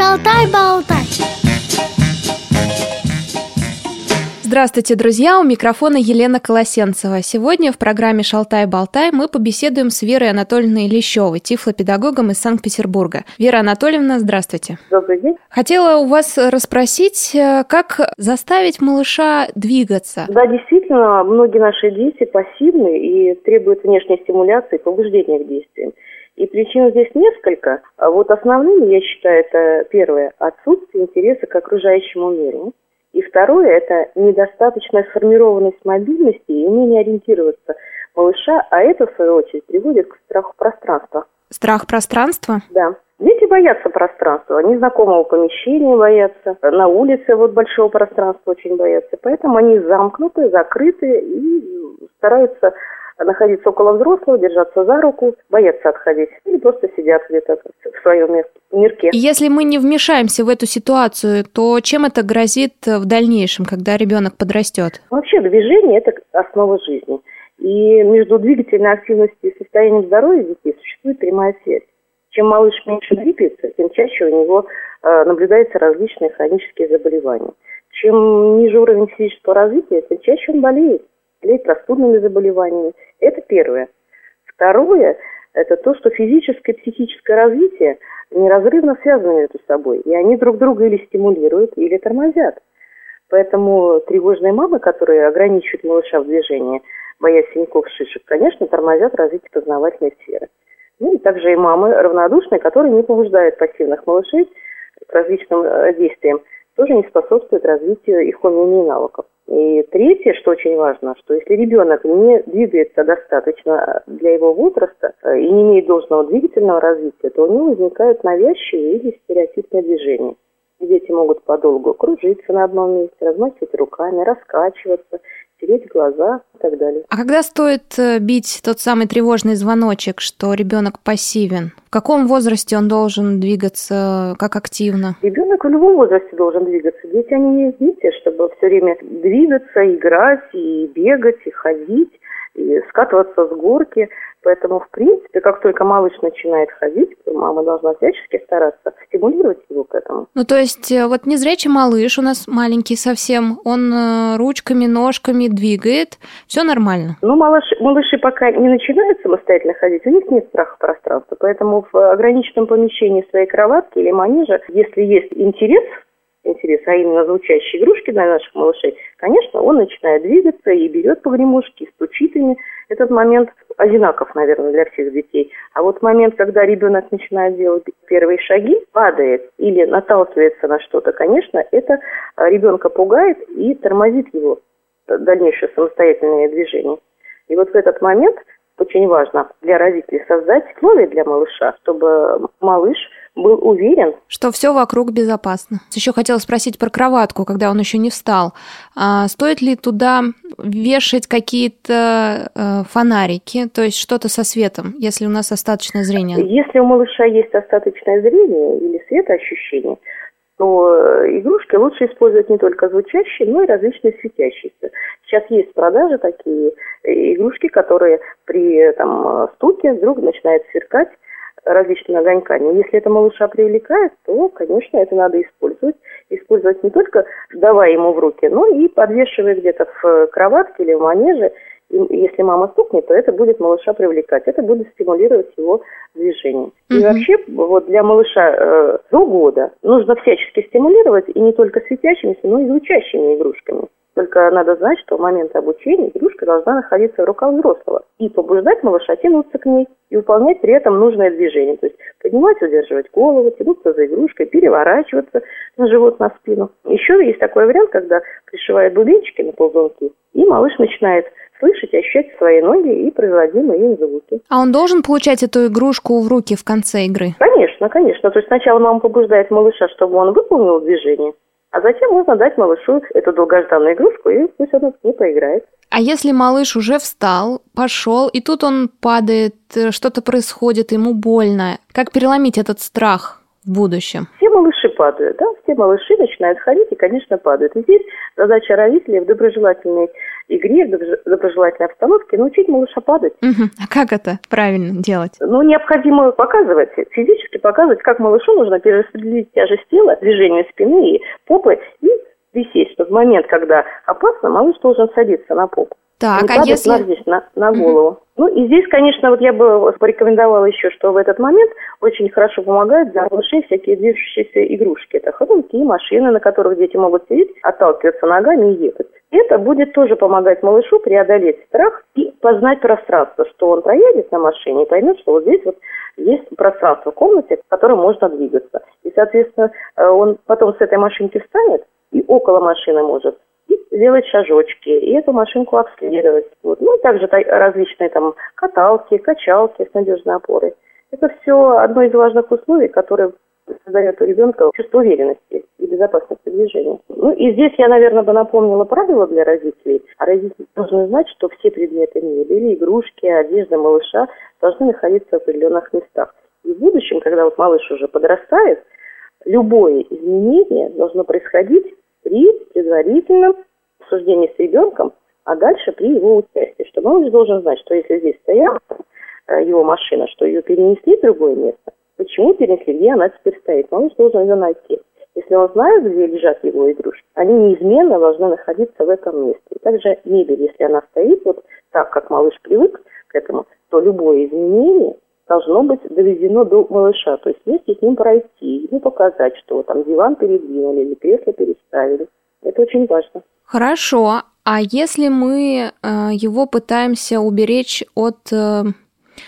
Шалтай-болтай. Здравствуйте, друзья! У микрофона Елена Колосенцева. Сегодня в программе «Шалтай-болтай» мы побеседуем с Верой Анатольевной Лещевой, тифлопедагогом из Санкт-Петербурга. Вера Анатольевна, здравствуйте. Добрый день. Хотела у вас расспросить, э, как заставить малыша двигаться? Да, действительно, многие наши дети пассивны и требуют внешней стимуляции, побуждения к действиям. И причин здесь несколько. А вот основными, я считаю, это первое – отсутствие интереса к окружающему миру. И второе – это недостаточная сформированность мобильности и умение ориентироваться малыша, а это, в свою очередь, приводит к страху пространства. Страх пространства? Да. Дети боятся пространства, незнакомого помещения боятся, на улице вот большого пространства очень боятся. Поэтому они замкнуты, закрыты и стараются находиться около взрослого, держаться за руку, боятся отходить или просто сидят где-то в своем мирке. Если мы не вмешаемся в эту ситуацию, то чем это грозит в дальнейшем, когда ребенок подрастет? Вообще движение – это основа жизни. И между двигательной активностью и состоянием здоровья детей существует прямая связь. Чем малыш меньше двигается, тем чаще у него э, наблюдаются различные хронические заболевания. Чем ниже уровень физического развития, тем чаще он болеет болеет простудными заболеваниями. Это первое. Второе – это то, что физическое и психическое развитие неразрывно связаны между собой, и они друг друга или стимулируют, или тормозят. Поэтому тревожные мамы, которые ограничивают малыша в движении, боясь синяков, шишек, конечно, тормозят развитие познавательной сферы. Ну и также и мамы равнодушные, которые не побуждают пассивных малышей к различным э, действиям, тоже не способствуют развитию их умений и навыков. И третье, что очень важно, что если ребенок не двигается достаточно для его возраста э, и не имеет должного двигательного развития, то у него возникают навязчивые или стереотипные движения. Дети могут подолгу кружиться на одном месте, размахивать руками, раскачиваться, тереть глаза и так далее. А когда стоит э, бить тот самый тревожный звоночек, что ребенок пассивен? В каком возрасте он должен двигаться, как активно? Ребенок в любом возрасте должен двигаться. Дети, они дети, чтобы все время двигаться, играть, и бегать, и ходить, и скатываться с горки. Поэтому, в принципе, как только малыш начинает ходить, то мама должна всячески стараться стимулировать его к этому. Ну, то есть, э, вот незрячий малыш у нас маленький совсем, он э, ручками, ножками двигает, все нормально? Ну, малыш, малыши пока не начинают самостоятельно ходить, у них нет страха пространства, поэтому в ограниченном помещении своей кроватки или манежа, если есть интерес интерес, а именно звучащие игрушки для наших малышей, конечно, он начинает двигаться и берет погремушки, и стучит ими. Этот момент одинаков, наверное, для всех детей. А вот момент, когда ребенок начинает делать первые шаги, падает или наталкивается на что-то, конечно, это ребенка пугает и тормозит его дальнейшее самостоятельное движение. И вот в этот момент очень важно для родителей создать условия для малыша, чтобы малыш был уверен. Что все вокруг безопасно. Еще хотела спросить про кроватку, когда он еще не встал. А стоит ли туда вешать какие-то э, фонарики, то есть что-то со светом, если у нас остаточное зрение? Если у малыша есть остаточное зрение или светоощущение, то э, игрушки лучше использовать не только звучащие, но и различные светящиеся. Сейчас есть в продаже такие э, игрушки, которые при там, стуке вдруг начинают сверкать различными огоньками. Если это малыша привлекает, то, конечно, это надо использовать. Использовать не только давая ему в руки, но и подвешивая где-то в кроватке или в манеже. И если мама стукнет, то это будет малыша привлекать. Это будет стимулировать его движение. И угу. вообще, вот для малыша э, до года нужно всячески стимулировать и не только светящимися, но и звучащими игрушками. Только надо знать, что в момент обучения игрушка должна находиться в руках взрослого и побуждать малыша тянуться к ней и выполнять при этом нужное движение. То есть поднимать, удерживать голову, тянуться за игрушкой, переворачиваться на живот, на спину. Еще есть такой вариант, когда пришивают бубенчики на ползунки, и малыш начинает слышать, ощущать свои ноги и производимые им звуки. А он должен получать эту игрушку в руки в конце игры? Конечно, конечно. То есть сначала мама побуждает малыша, чтобы он выполнил движение, а затем можно дать малышу эту долгожданную игрушку, и пусть он с ней поиграет. А если малыш уже встал, пошел, и тут он падает, э, что-то происходит, ему больно, как переломить этот страх в будущем? Малыши падают, да, все малыши начинают ходить и, конечно, падают. И здесь задача родителей в доброжелательной игре, в доброжелательной обстановке научить малыша падать. Угу. А как это правильно делать? Ну, необходимо показывать, физически показывать, как малышу нужно перераспределить тяжесть тела, движение спины и попы и висеть, что в момент, когда опасно, малыш должен садиться на попу. Так, не а если... здесь на, на голову. Угу. Ну и здесь, конечно, вот я бы порекомендовала еще, что в этот момент очень хорошо помогают для малышей всякие движущиеся игрушки. Это ходунки, машины, на которых дети могут сидеть, отталкиваться ногами и ехать. Это будет тоже помогать малышу преодолеть страх и познать пространство, что он проедет на машине и поймет, что вот здесь вот есть пространство в комнате, в котором можно двигаться. И, соответственно, э, он потом с этой машинки встанет и около машины может сделать шажочки и эту машинку обследовать. Вот. Ну и также различные там каталки, качалки с надежной опорой. Это все одно из важных условий, которое создает у ребенка чувство уверенности и безопасности движения. Ну и здесь я, наверное, бы напомнила правила для родителей. А родители должны знать, что все предметы мебели, игрушки, одежда малыша должны находиться в определенных местах. И в будущем, когда вот малыш уже подрастает, любое изменение должно происходить при предварительном обсуждении с ребенком, а дальше при его участии, что малыш должен знать, что если здесь стояла э, его машина, что ее перенесли в другое место, почему перенесли, где она теперь стоит, малыш должен ее найти. Если он знает, где лежат его игрушки, они неизменно должны находиться в этом месте. Также мебель, если она стоит вот так, как малыш привык к этому, то любое изменение должно быть доведено до малыша. То есть вместе с ним пройти, ему показать, что там диван передвинули или кресло переставили. Это очень важно. Хорошо. А если мы э, его пытаемся уберечь от э,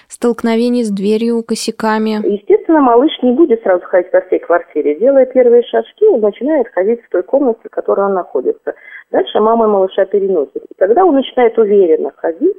столкновений с дверью, косяками? Естественно, малыш не будет сразу ходить по всей квартире. Делая первые шажки, он начинает ходить в той комнате, в которой он находится. Дальше мама малыша переносит. И когда он начинает уверенно ходить,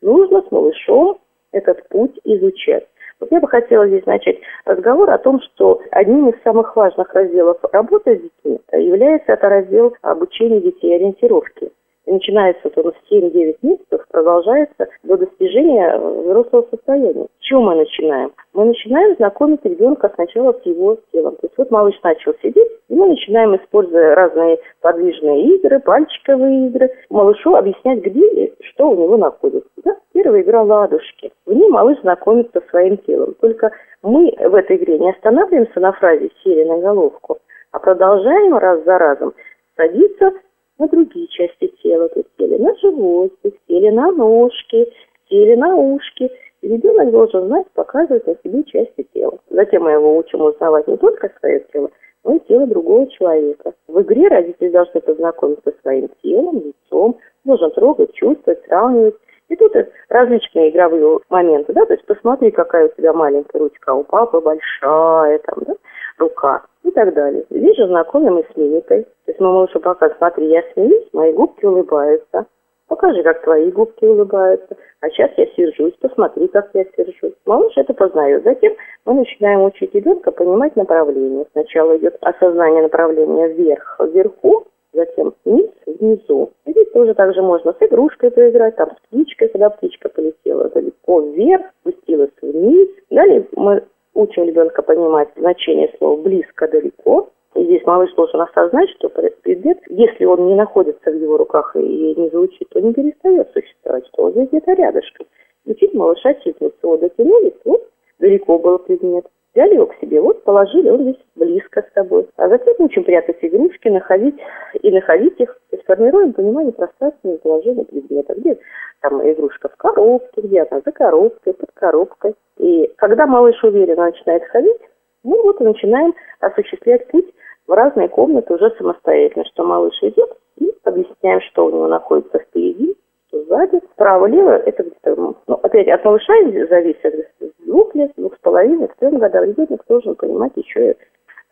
нужно с малышом этот путь изучать. Вот я бы хотела здесь начать разговор о том, что одним из самых важных разделов работы с детьми является это раздел обучения детей ориентировки. Начинается вот он в 7-9 месяцев, продолжается до достижения взрослого состояния. С чего мы начинаем? Мы начинаем знакомить ребенка сначала с его телом. То есть вот малыш начал сидеть, и мы начинаем, используя разные подвижные игры, пальчиковые игры, малышу объяснять, где и что у него находится. Да? Первая игра «Ладушки». В ней малыш знакомится со своим телом. Только мы в этой игре не останавливаемся на фразе «сели на головку», а продолжаем раз за разом садиться на другие части тела. То есть сели на животик, сели на ножки, сели на ушки. И ребенок должен знать, показывать на себе части тела. Затем мы его учим узнавать не только свое тело, но и тело другого человека. В игре родители должны познакомиться со своим телом, лицом, должен трогать, чувствовать, сравнивать. И тут различные игровые моменты, да, то есть посмотри, какая у тебя маленькая ручка, у папы большая, там, да, рука и так далее. Здесь же знакомим и с мимикой. То есть мы малышу показываем, смотри, я смеюсь, мои губки улыбаются. Покажи, как твои губки улыбаются. А сейчас я сержусь, посмотри, как я сержусь. Малыш это познает. Затем мы начинаем учить ребенка понимать направление. Сначала идет осознание направления вверх, вверху, затем вниз, внизу. И здесь тоже также можно с игрушкой поиграть, там с птичкой, когда птичка полетела далеко вверх, спустилась вниз. Далее мы учим ребенка понимать значение слова близко, далеко. И здесь малыш должен осознать, что предмет, если он не находится в его руках и не звучит, то не перестает существовать, что он здесь где-то рядышком. Учить малыша ситницу. Вот дотянулись, вот далеко был предмет. Взяли его к себе, вот положили, он здесь близко с тобой. А затем учим прятать игрушки, находить и находить их. И формируем понимание пространственного положения предмета. Где там игрушка в коробке, где она за коробкой, под коробкой. И когда малыш уверенно начинает ходить, мы вот и начинаем осуществлять путь в разные комнаты уже самостоятельно, что малыш идет и объясняем, что у него находится впереди, что сзади. Право-лево, это где-то, ну, опять от малыша зависит, с двух лет, двух с половиной, к трем годам ребенок должен понимать еще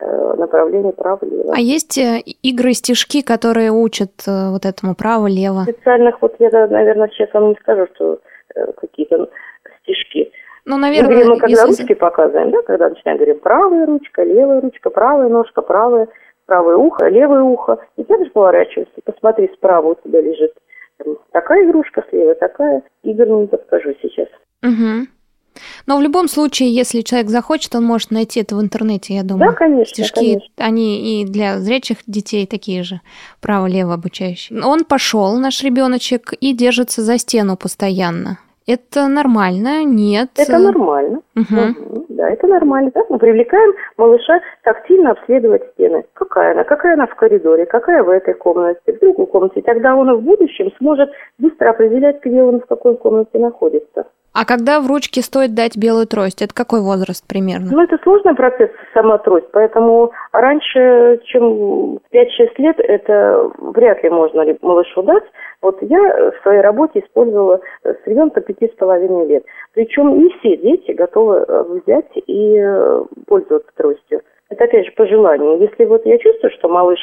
направление право-лево. А есть э, игры-стишки, которые учат э, вот этому право-лево? Специальных, вот я, наверное, сейчас вам не скажу, что какие-то стишки. Ну, наверное, мы, мы когда если... ручки показываем, да, когда начинаем говорить правая ручка, левая ручка, правая ножка, правое, правое ухо, левое ухо. И также поворачивайся. Посмотри, справа у тебя лежит такая игрушка, слева такая. Игорь не подскажу сейчас. Угу. Но в любом случае, если человек захочет, он может найти это в интернете, я думаю. Да, конечно. Стишки, конечно. они и для зрячих детей такие же, право-лево обучающие. Он пошел, наш ребеночек, и держится за стену постоянно. Это нормально? Нет. Это нормально. Угу. Да, это нормально. Так мы привлекаем малыша тактильно обследовать стены. Какая она? Какая она в коридоре? Какая в этой комнате? В другой комнате. Тогда он в будущем сможет быстро определять, где он в какой комнате находится. А когда в ручке стоит дать белую трость? Это какой возраст примерно? Ну, это сложный процесс, сама трость, поэтому раньше, чем 5-6 лет, это вряд ли можно малышу дать. Вот я в своей работе использовала с ребенка 5,5 лет. Причем не все дети готовы э, взять и э, пользоваться тростью. Это, опять же, по желанию. Если вот я чувствую, что малыш,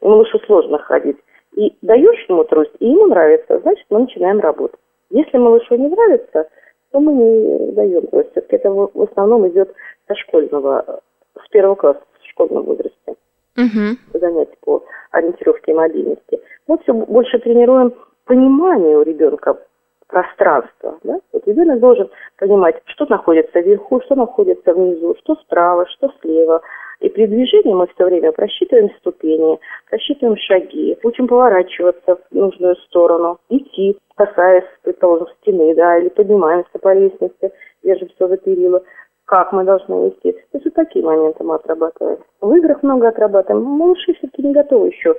малышу сложно ходить, и даешь ему трость, и ему нравится, значит, мы начинаем работать. Если малышу не нравится, то мы не даем. То есть все-таки это в основном идет со школьного, с первого класса, в школьном возрасте. Угу. Занятия по ориентировке и мобильности. Мы все больше тренируем понимание у ребенка пространства. Да? Вот ребенок должен понимать, что находится вверху, что находится внизу, что справа, что слева. И при движении мы все время просчитываем ступени, просчитываем шаги, учим поворачиваться в нужную сторону, идти, касаясь, предположим, стены, да, или поднимаемся по лестнице, держимся за перила как мы должны идти. То есть вот такие моменты мы отрабатываем. В играх много отрабатываем. Малыши все-таки не готовы еще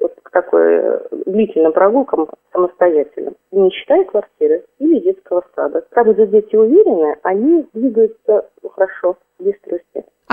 вот к такой э, длительным прогулкам самостоятельно, не считая квартиры или детского сада. Правда, дети уверены, они двигаются хорошо, без трости.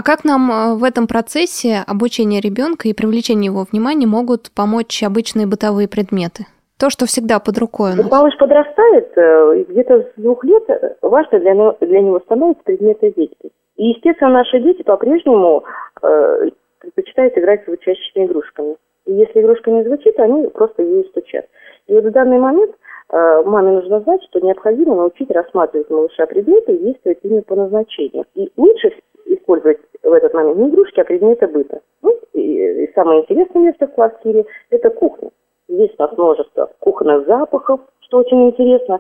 А как нам э, в этом процессе обучения ребенка и привлечения его внимания могут помочь обычные бытовые предметы? То, что всегда под рукой. Малыш подрастает, э, где-то с двух лет важно для него, для него становится предметы деятельности. И, естественно, наши дети по-прежнему э, предпочитают играть с звучащими игрушками. И если игрушка не звучит, они просто ею стучат. И вот в данный момент э, маме нужно знать, что необходимо научить рассматривать малыша предметы и действовать ими по назначению. И лучше использовать в этот момент не игрушки, а предметы быта. Ну, и, и самое интересное место в квартире – это кухня. Здесь у нас множество кухонных запахов, что очень интересно,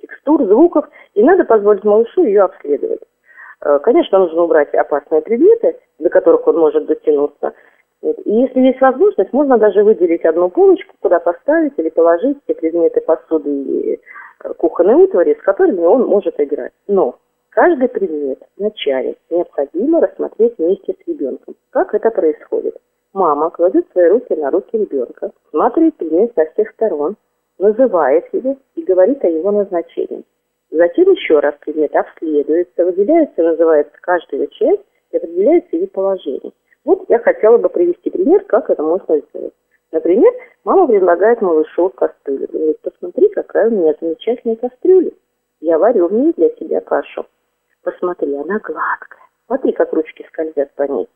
текстур, звуков, и надо позволить малышу ее обследовать. Э, конечно, нужно убрать опасные предметы, до которых он может дотянуться – и если есть возможность, можно даже выделить одну полочку, куда поставить или положить те предметы посуды и э, кухонной утвари, с которыми он может играть. Но каждый предмет вначале необходимо рассмотреть вместе с ребенком. Как это происходит? Мама кладет свои руки на руки ребенка, смотрит предмет со всех сторон, называет его и говорит о его назначении. Затем еще раз предмет обследуется, выделяется, называется каждая часть и определяется ее положение. Вот я хотела бы привести пример, как это можно сделать. Например, мама предлагает малышу кастрюлю. Говорит, посмотри, какая у меня замечательная кастрюля. Я варю в ней для тебя кашу. Посмотри, она гладкая. Смотри, как ручки скользят по ней.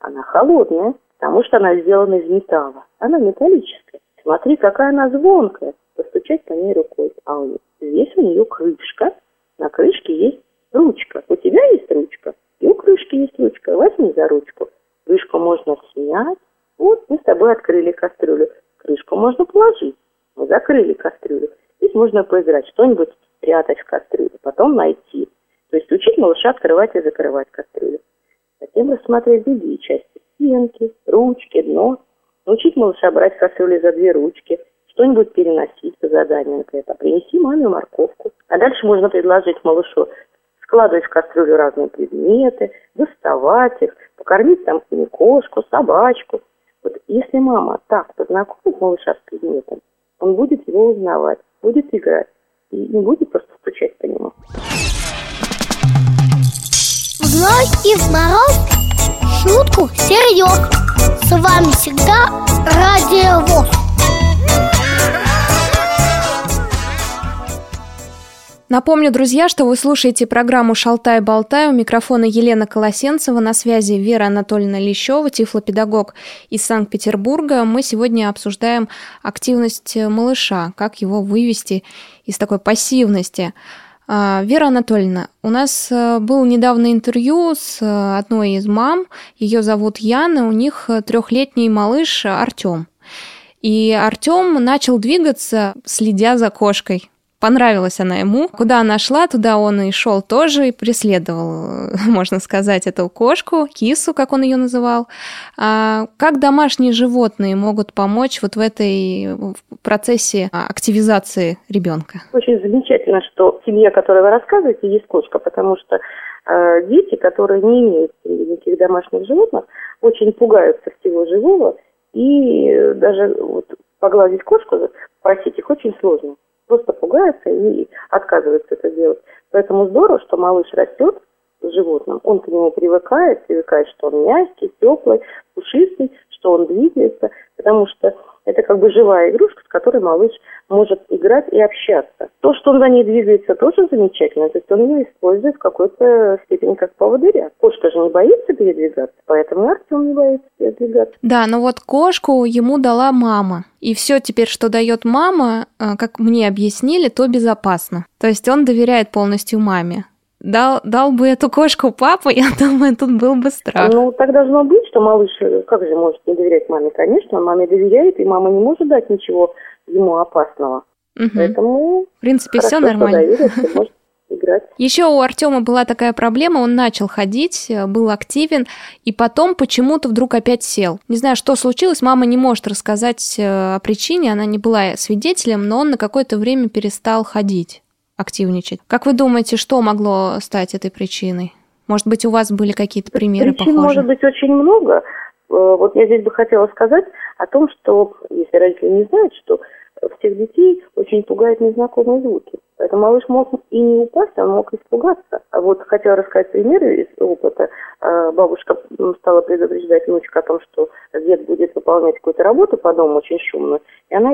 Она холодная, потому что она сделана из металла. Она металлическая. Смотри, какая она звонкая. Постучать по ней рукой. А здесь у нее крышка. На крышке есть ручка. У тебя есть ручка, и у крышки есть ручка. Возьми за ручку. Крышку можно снять. Вот мы с тобой открыли кастрюлю. Крышку можно положить. Мы закрыли кастрюлю. Здесь можно поиграть, что-нибудь спрятать в кастрюлю, потом найти. То есть учить малыша открывать и закрывать кастрюлю. Затем рассмотреть другие части. Стенки, ручки, дно. Научить малыша брать кастрюлю за две ручки. Что-нибудь переносить по заданию это. Принеси маме морковку. А дальше можно предложить малышу складывать в кастрюлю разные предметы, доставать их, покормить там кошку, собачку. Вот если мама так познакомит малыша с предметом, он будет его узнавать, будет играть и не будет просто стучать по нему. В ночь и в мороз шутку серьез. С вами всегда Радио ВОЗ. Напомню, друзья, что вы слушаете программу «Шалтай-болтай». У микрофона Елена Колосенцева, на связи Вера Анатольевна Лещева, тифлопедагог из Санкт-Петербурга. Мы сегодня обсуждаем активность малыша, как его вывести из такой пассивности. А, Вера Анатольевна, у нас э, был недавно интервью с э, одной из мам. Ее зовут Яна, у них трехлетний малыш Артем. И Артем начал двигаться, следя за кошкой. Понравилась она ему. Куда она шла, туда он и шел тоже, и преследовал, можно сказать, эту кошку, кису, как он ее называл. А как домашние животные могут помочь вот в этой в процессе активизации ребенка? Очень замечательно, что в семье, которой вы рассказываете, есть кошка, потому что э, дети, которые не имеют никаких домашних животных, очень пугаются всего живого, и даже вот погладить кошку, просить их очень сложно просто пугается и отказывается это делать. Поэтому здорово, что малыш растет с животным, он к нему привыкает, привыкает, что он мягкий, теплый, пушистый, что он двигается, потому что это как бы живая игрушка, с которой малыш может играть и общаться. То, что он за ней двигается, тоже замечательно. То есть он ее использует в какой-то степени как поводыря. Кошка же не боится передвигаться, поэтому Артем не боится передвигаться. Да, но вот кошку ему дала мама. И все теперь, что дает мама, э, как мне объяснили, то безопасно. То есть он доверяет полностью маме дал, дал бы эту кошку папа, я думаю, тут был бы страх. Ну, так должно быть, что малыш, э, как же может не доверять маме? Конечно, он маме доверяет, и мама не может дать ничего ему опасного. Угу. Поэтому... В принципе, все нормально. играть. Еще у Артема была такая проблема, он начал ходить, э, был активен, и потом почему-то вдруг опять сел. Не знаю, что случилось, мама не может рассказать э, о причине, она не была свидетелем, но он на какое-то время перестал ходить активничать. Как вы думаете, что могло стать этой причиной? Может быть, у вас были какие-то примеры Причин похожие? может быть очень много. Э, вот я здесь бы хотела сказать о том, что, если родители не знают, что всех детей очень пугают незнакомые звуки. Поэтому малыш мог и не упасть, он мог испугаться. А вот хотела рассказать примеры из опыта. А, бабушка стала предупреждать внучку о том, что дед будет выполнять какую-то работу по дому очень шумно. И она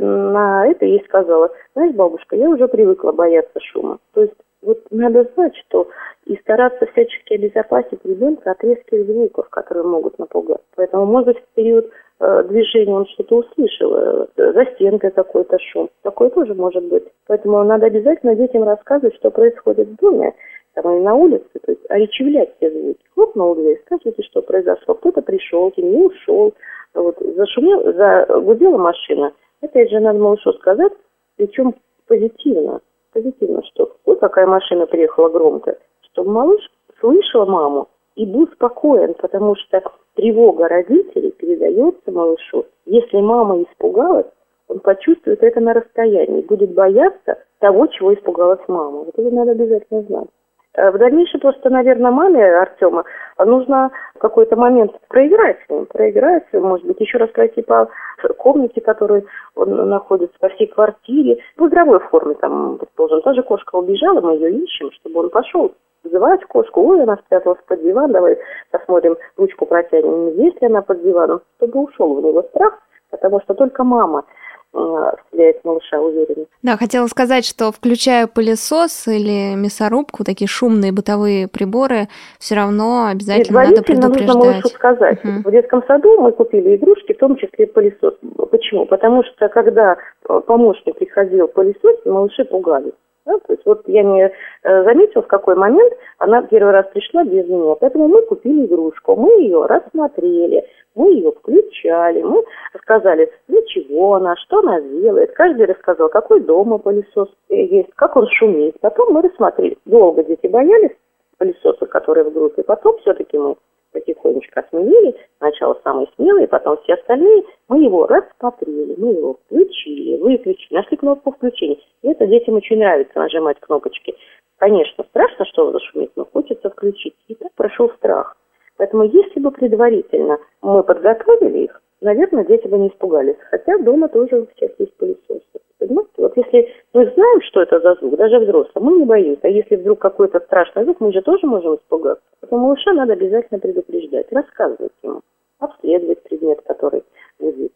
на это ей сказала, знаешь, бабушка, я уже привыкла бояться шума. То есть вот надо знать, что и стараться всячески обезопасить ребенка от резких звуков, которые могут напугать. Поэтому, может быть, в период э, движения он что-то услышал, э, за стенкой какой-то шум. Такое тоже может быть. Поэтому надо обязательно детям рассказывать, что происходит в доме, там и на улице, то есть оречевлять все звуки. Хлопнул дверь, скажите, что произошло. Кто-то пришел, не ушел, вот, зашумел, загудела машина. Опять же, надо малышу сказать, причем позитивно позитивно, что вот какая машина приехала громко, чтобы малыш слышал маму и был спокоен, потому что тревога родителей передается малышу. Если мама испугалась, он почувствует это на расстоянии, будет бояться того, чего испугалась мама. Вот это надо обязательно знать. Э, в дальнейшем просто, наверное, маме Артема нужно в какой-то момент проиграть с ним, проиграть, может быть, еще раз пройти по комнате, в которой он находится, по всей квартире, в игровой форме там, предположим. Та же кошка убежала, мы ее ищем, чтобы он пошел вызывать кошку, ой, она спряталась под диван, давай посмотрим, ручку протянем, есть ли она под диваном, чтобы ушел у него страх, потому что только мама вселяет малыша уверенность. Да, хотела сказать, что включая пылесос или мясорубку, такие шумные бытовые приборы, все равно обязательно надо предупреждать. нужно малышу сказать. Угу. В детском саду мы купили игрушки, в том числе пылесос. Почему? Потому что когда э, помощник приходил пылесос, малыши пугались. Да? То есть вот я не э, заметила, в какой момент она первый раз пришла без меня. Поэтому мы купили игрушку, мы ее рассмотрели, мы ее включали, мы рассказали, для чего она, что она делает. Каждый рассказал, какой дома пылесос есть, как он шумит. Потом мы рассмотрели. Долго дети боялись пылесоса, которые в группе. Потом все-таки мы потихонечку осмелели. Сначала самый смелый, потом все остальные. Мы его рассмотрели, мы его включили, выключили, нашли кнопку включения. И это детям очень нравится нажимать кнопочки. Конечно, страшно, что зашумит, но хочется включить. И так прошел страх. Поэтому если бы предварительно мы подготовили их, наверное, дети бы не испугались. Хотя дома тоже всех есть пылесосы. Понимаете? Вот если мы знаем, что это за звук, даже взрослые, мы не боимся. А если вдруг какой-то страшный звук, мы же тоже можем испугаться. Поэтому малыша надо обязательно предупреждать, рассказывать ему, обследовать предмет, который будет,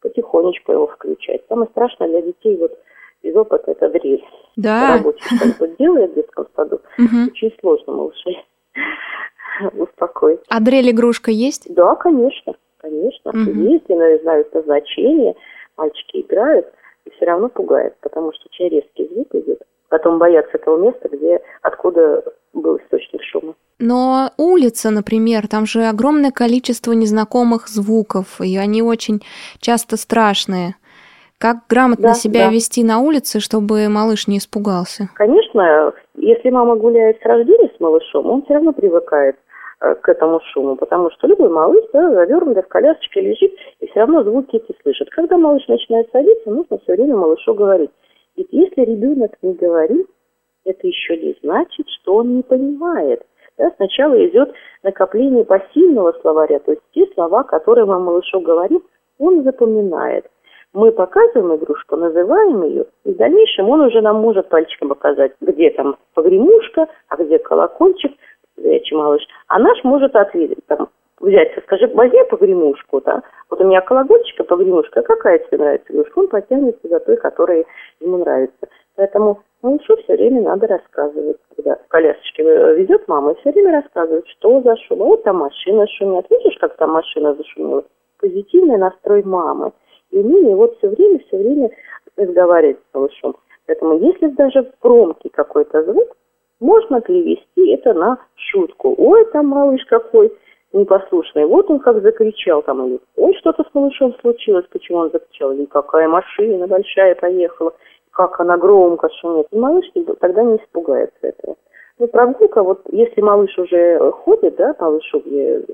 потихонечку его включать. Самое страшное для детей вот из опыта это дрель. Да. Рабочий что-нибудь делает в детском саду. Очень сложно малышей успокоить. А дрель игрушка есть? Да, конечно. Конечно. Угу. Есть, и знают назначение. Мальчики играют и все равно пугает, потому что очень резкий звук идет. Потом боятся этого места, где откуда был источник шума. Но улица, например, там же огромное количество незнакомых звуков, и они очень часто страшные. Как грамотно Да, себя да. вести на улице, чтобы малыш не испугался? Конечно, если мама гуляет с рождения с малышом, он все равно привыкает к этому шуму, потому что любой малыш, да, завернутый в колясочке лежит, и все равно звуки эти слышит. Когда малыш начинает садиться, нужно все время малышу говорить. Ведь если ребенок не говорит, это еще не значит, что он не понимает. Да, сначала идет накопление пассивного словаря, то есть те слова, которые мы малышу говорим, он запоминает. Мы показываем игрушку, называем ее, и в дальнейшем он уже нам может пальчиком показать, где там погремушка, а где колокольчик, горячий малыш. А наш может ответить, там, взять, скажи, возьми погремушку, да, вот у меня колокольчик и погремушка, какая тебе нравится игрушка? Он потянется за той, которая ему нравится. Поэтому малышу все время надо рассказывать, когда в колясочке везет мама, все время рассказывать, что за шум. А Вот там машина шумит. Видишь, как там машина зашумела? Позитивный настрой мамы. И умение вот все время, все время разговаривать с малышом. Поэтому если даже промке какой-то звук, можно перевести это на шутку. Ой, там малыш какой непослушный. Вот он как закричал там. Или ой, что-то с малышом случилось, почему он закричал. Или какая машина большая поехала как она громко шумит. И малыш тогда не испугается этого. Ну, прогулка, вот если малыш уже ходит, да, малышу где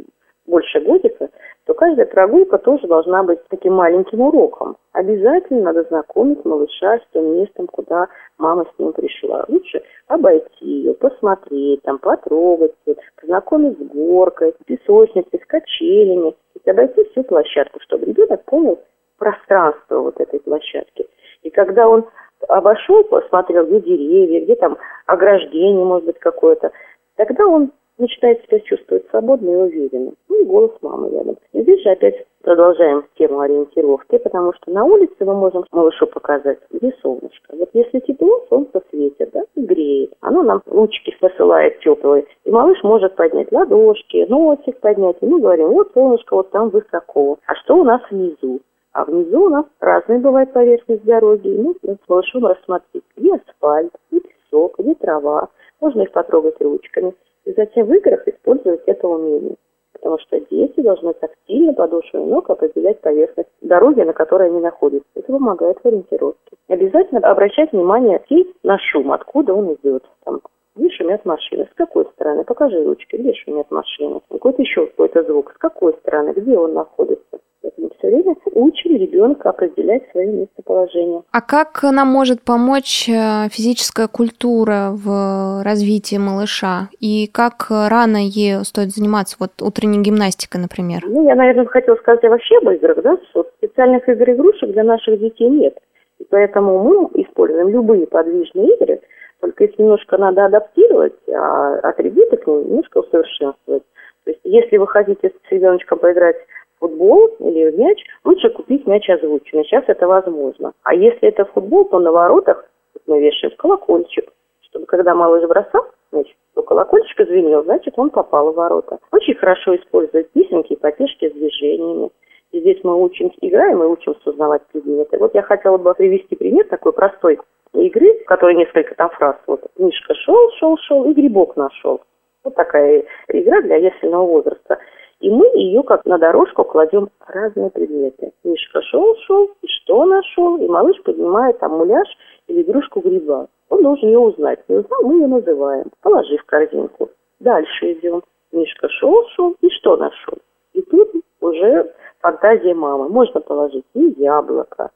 больше годика, то каждая прогулка тоже должна быть таким маленьким уроком. Обязательно надо знакомить малыша с тем местом, куда мама с ним пришла. Лучше обойти ее, посмотреть, там, потрогать, познакомить с горкой, с песочницей, с качелями. То обойти всю площадку, чтобы ребенок понял пространство вот этой площадки. И когда он обошел, посмотрел, где деревья, где там ограждение, может быть, какое-то, тогда он начинает себя чувствовать свободно и уверенно. Ну и голос мамы рядом. И здесь же опять продолжаем тему ориентировки, потому что на улице мы можем малышу показать, где солнышко. Вот если тепло, солнце светит, да, и греет. Оно нам ручки посылает теплые. И малыш может поднять ладошки, носик поднять. И мы говорим, вот солнышко вот там высоко. А что у нас внизу? А внизу у нас разные бывает поверхность дороги. И мы с малышом рассмотреть, где асфальт, где песок, где трава. Можно их потрогать ручками. И затем в играх использовать это умение. Потому что дети должны тактильно подошвой ног определять поверхность дороги, на которой они находятся. Это помогает в ориентировке. Обязательно обращать внимание на шум, откуда он идет. Там, где шумят машины, с какой стороны, покажи ручкой, где шумят машины. Какой-то еще какой-то звук, с какой стороны, где он находится. Поэтому все время учим ребенка определять свое местоположение. А как нам может помочь э, физическая культура в развитии малыша? И как рано ей стоит заниматься? Вот утренней гимнастикой, например. Ну, я, наверное, хотела сказать вообще об играх, да, что специальных игр игрушек для наших детей нет. И поэтому мы используем любые подвижные игры, только их немножко надо адаптировать, а атрибуты к ним немножко усовершенствовать. То есть, если вы хотите с ребеночком поиграть футбол или мяч, лучше купить мяч озвученный. Сейчас это возможно. А если это футбол, то на воротах мы вешаем колокольчик, чтобы когда малыш бросал мяч, то колокольчик звенел, значит, он попал в ворота. Очень хорошо использовать песенки и потешки с движениями. И здесь мы учим, играем и учимся узнавать предметы. Вот я хотела бы привести пример такой простой игры, в которой несколько там фраз. Вот Мишка шел, шел, шел и грибок нашел. Вот такая игра для ясельного возраста. И мы ее как на дорожку кладем разные предметы. Мишка шел, шел, и что нашел? И малыш поднимает там муляж или игрушку гриба. Он должен ее узнать. Не узнал, мы ее называем. Положи в корзинку. Дальше идем. Мишка шел, шел, и что нашел? И тут уже фантазия мамы. Можно положить и яблоко,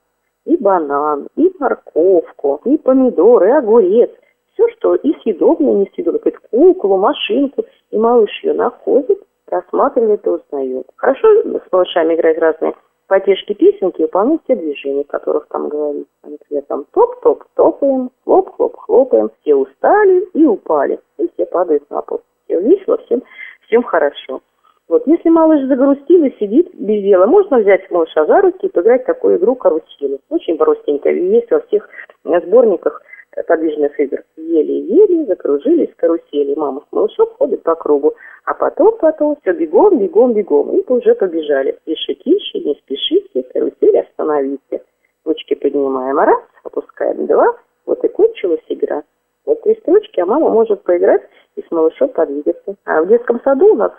и банан, и морковку, и помидор, и огурец. Все, что и съедобное, и несъедобное. Какую-то куклу, машинку. И малыш ее находит, рассматривает и узнает. Хорошо с малышами играть разные потешки песенки и выполнять те движения, о которых там говорится. Например, там топ-топ топаем, хлоп-хлоп хлопаем, все устали и упали, и все падают на пол. Все весело, всем, всем хорошо. Вот, если малыш загрустил и сидит без дела, можно взять малыша за руки и поиграть такую игру карусели. Очень простенькая, есть во всех сборниках подвижных игр. Ели-ели, закружились карусели. Мама с малышом ходит по кругу. А потом, потом, все бегом, бегом, бегом. И уже побежали. Тише, тише, не спешите, карусель остановите. Ручки поднимаем раз, опускаем два. Вот и кончилась игра. Вот три строчки, а мама может поиграть и с малышом подвигаться. А в детском саду у нас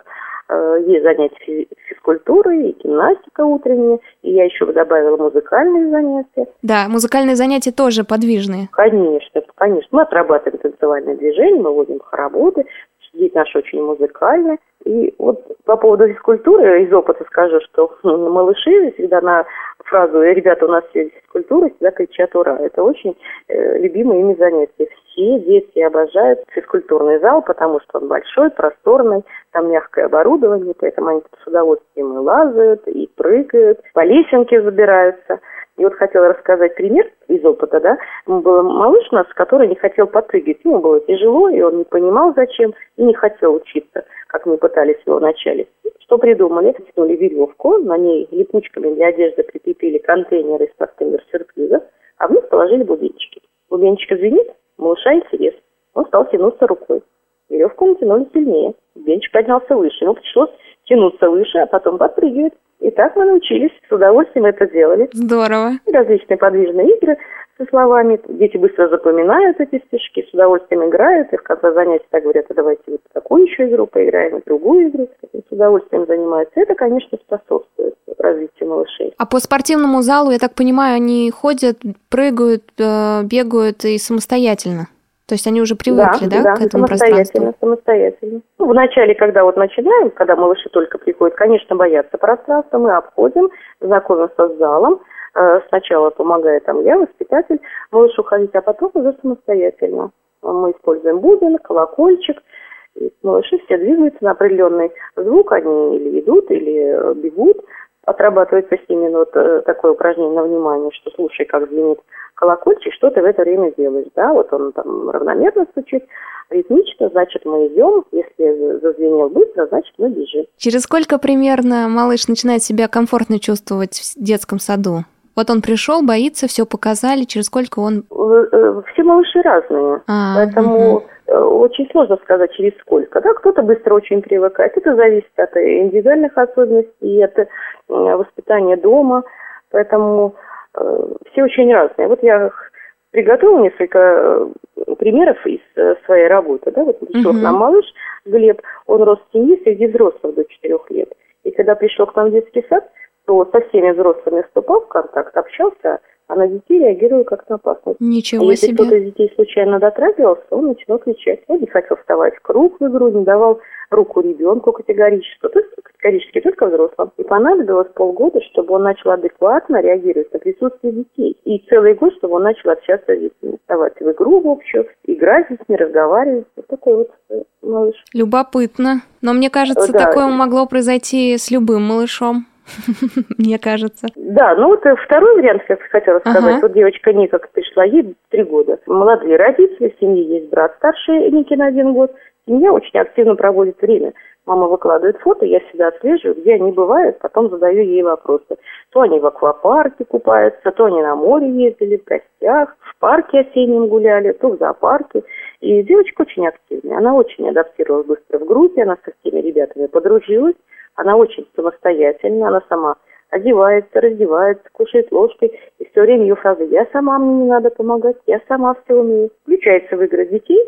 есть занятия физкультуры и гимнастика утренняя, и я еще добавила музыкальные занятия. Да, музыкальные занятия тоже подвижные. Конечно, конечно. Мы отрабатываем танцевальные движения, мы водим хоработы, дети наши очень музыкальные. И вот по поводу физкультуры из опыта скажу, что малыши всегда на фразу «ребята, у нас все физкультура» всегда кричат «ура». Это очень э, любимое ими занятие. Все дети обожают физкультурный зал, потому что он большой, просторный, там мягкое оборудование, поэтому они с удовольствием и лазают, и прыгают, по лесенке забираются. И вот хотела рассказать пример из опыта, да. Был малыш у нас, который не хотел подпрыгивать. Ему было тяжело, и он не понимал, зачем, и не хотел учиться, как мы пытались его вначале. Что придумали? Тянули веревку, на ней липучками для одежды прикрепили контейнеры из спортивных сюрпризов, а вниз положили бубенчики. Бубенчик звенит, малыша интерес. Он стал тянуться рукой. Веревку натянули сильнее. Бубенчик поднялся выше. Ему пришлось тянуться выше, а потом подпрыгивать. И так мы научились, с удовольствием это делали. Здорово. Различные подвижные игры со словами. Дети быстро запоминают эти стишки, с удовольствием играют, и в конце занятия так говорят, а давайте вот такую еще игру поиграем, и другую игру. С удовольствием занимаются. Это, конечно, способствует малышей. А по спортивному залу, я так понимаю, они ходят, прыгают, э, бегают и самостоятельно? То есть они уже привыкли, да, да, к этому самостоятельно, пространству? самостоятельно. Ну, вначале, когда вот начинаем, когда малыши только приходят, конечно, боятся пространства, мы обходим, знакомимся с залом, э, сначала помогает там я, воспитатель, малышу ходить, а потом уже самостоятельно. Мы используем бубен, колокольчик, и малыши все двигаются на определенный звук, они или идут, или бегут, отрабатывается с ними вот э, такое упражнение на внимание, что слушай, как звенит колокольчик, что ты в это время делаешь, да, вот он там равномерно стучит, ритмично, значит, мы идем, если зазвенел быстро, значит, мы бежим. Через сколько примерно малыш начинает себя комфортно чувствовать в детском саду? Вот он пришел, боится, все показали, через сколько он... Э, все малыши разные, а, поэтому угу. Очень сложно сказать, через сколько. Да, кто-то быстро очень привыкает, это зависит от индивидуальных особенностей, от воспитания дома, поэтому Э, все очень разные. Вот я приготовила несколько э, примеров из э, своей работы. Да? Вот пришел угу. к нам малыш Глеб, он рос в семье среди взрослых до 4 лет. И когда пришел к нам в детский сад, то со всеми взрослыми вступал в контакт, общался, а на детей реагировал как на опасность. Ничего а если себе. кто-то из детей случайно дотрагивался, он начинал кричать. Он не хотел вставать в круг в игру, не давал руку ребенку категорически. То есть категорически только взрослым. И понадобилось полгода, чтобы он начал адекватно реагировать на присутствие детей. И целый год, чтобы он начал общаться с детьми. Вставать в игру в общую, играть с детьми, разговаривать. Вот такой вот э, малыш. Любопытно. Но мне кажется, да. такое могло произойти с любым малышом. Мне кажется. Да, ну вот э, второй вариант, как я хотела сказать. Ага. Вот девочка Ника пришла, ей три года. Молодые родители, в семье есть брат старший Ники на один год. Семья очень активно проводит время. Мама выкладывает фото, я всегда отслеживаю, где они бывают, потом задаю ей вопросы. То они в аквапарке купаются, то они на море ездили, в гостях, в парке осеннем гуляли, то в зоопарке. И девочка очень активная, она очень адаптировалась быстро в группе, она со всеми ребятами подружилась, она очень самостоятельная, она сама одевается, раздевается, кушает ложкой. И все время ее фраза «я сама, мне не надо помогать, я сама все умею». Включается в игры детей,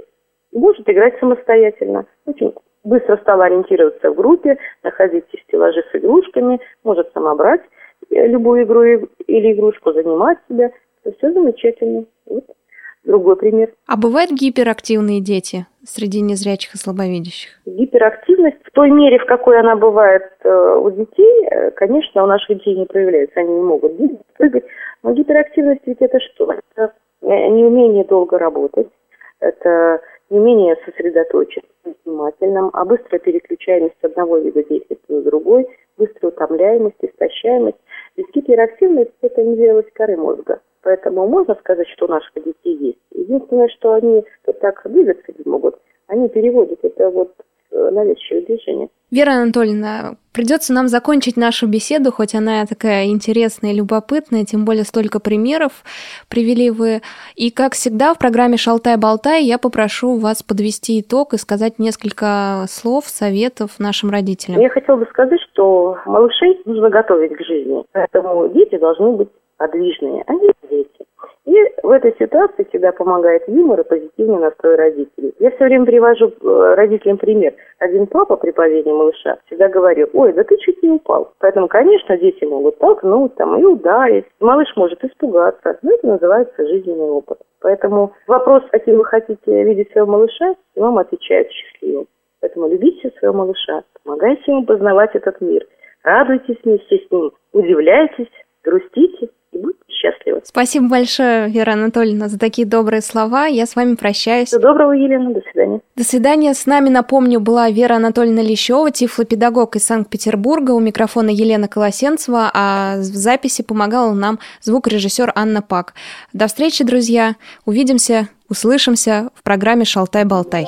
может играть самостоятельно. Очень быстро стала ориентироваться в группе, находить стеллажи с игрушками, может сама брать э, любую игру или игрушку, занимать себя. Это все замечательно. Вот другой пример. А бывают гиперактивные дети среди незрячих и слабовидящих? Гиперактивность в той мере, в какой она бывает э, у детей, э, конечно, у наших детей не проявляется. Они не могут прыгать. Но гиперактивность ведь это что? Это неумение долго работать. Это неумение сосредоточиться внимательным, а быстрая переключаемость с одного вида действия на другой, быстрая утомляемость, истощаемость. Ведь гиперактивность – это незрелость коры мозга. Поэтому можно сказать, что у наших детей есть. Единственное, что они так двигаться не могут, они переводят это вот э, навязчивое движение. Вера Анатольевна, придется нам закончить нашу беседу, хоть она такая интересная и любопытная, тем более столько примеров привели вы. И, как всегда, в программе «Шалтай-болтай» я попрошу вас подвести итог и сказать несколько слов, советов нашим родителям. Я хотела бы сказать, что малышей нужно готовить к жизни, поэтому дети должны быть подвижные, они дети. И в этой ситуации всегда помогает юмор и позитивный настрой родителей. Я все время привожу э, родителям пример. Один папа при падении малыша всегда говорил, ой, да ты чуть не упал. Поэтому, конечно, дети могут толкнуть там и ударить. Малыш может испугаться. Но это называется жизненный опыт. Поэтому вопрос, каким вы хотите видеть своего малыша, и вам отвечает счастливым. Поэтому любите своего малыша, помогайте ему познавать этот мир. Радуйтесь вместе с ним, удивляйтесь, грустите и будьте счастливы. Спасибо большое, Вера Анатольевна, за такие добрые слова. Я с вами прощаюсь. Всего доброго, Елена. До свидания. До свидания. С нами, напомню, была Вера Анатольевна Лещева, тифлопедагог из Санкт-Петербурга. У микрофона Елена Колосенцева, а в записи помогала нам звукорежиссер Анна Пак. До встречи, друзья. Увидимся, услышимся в программе «Шалтай-болтай».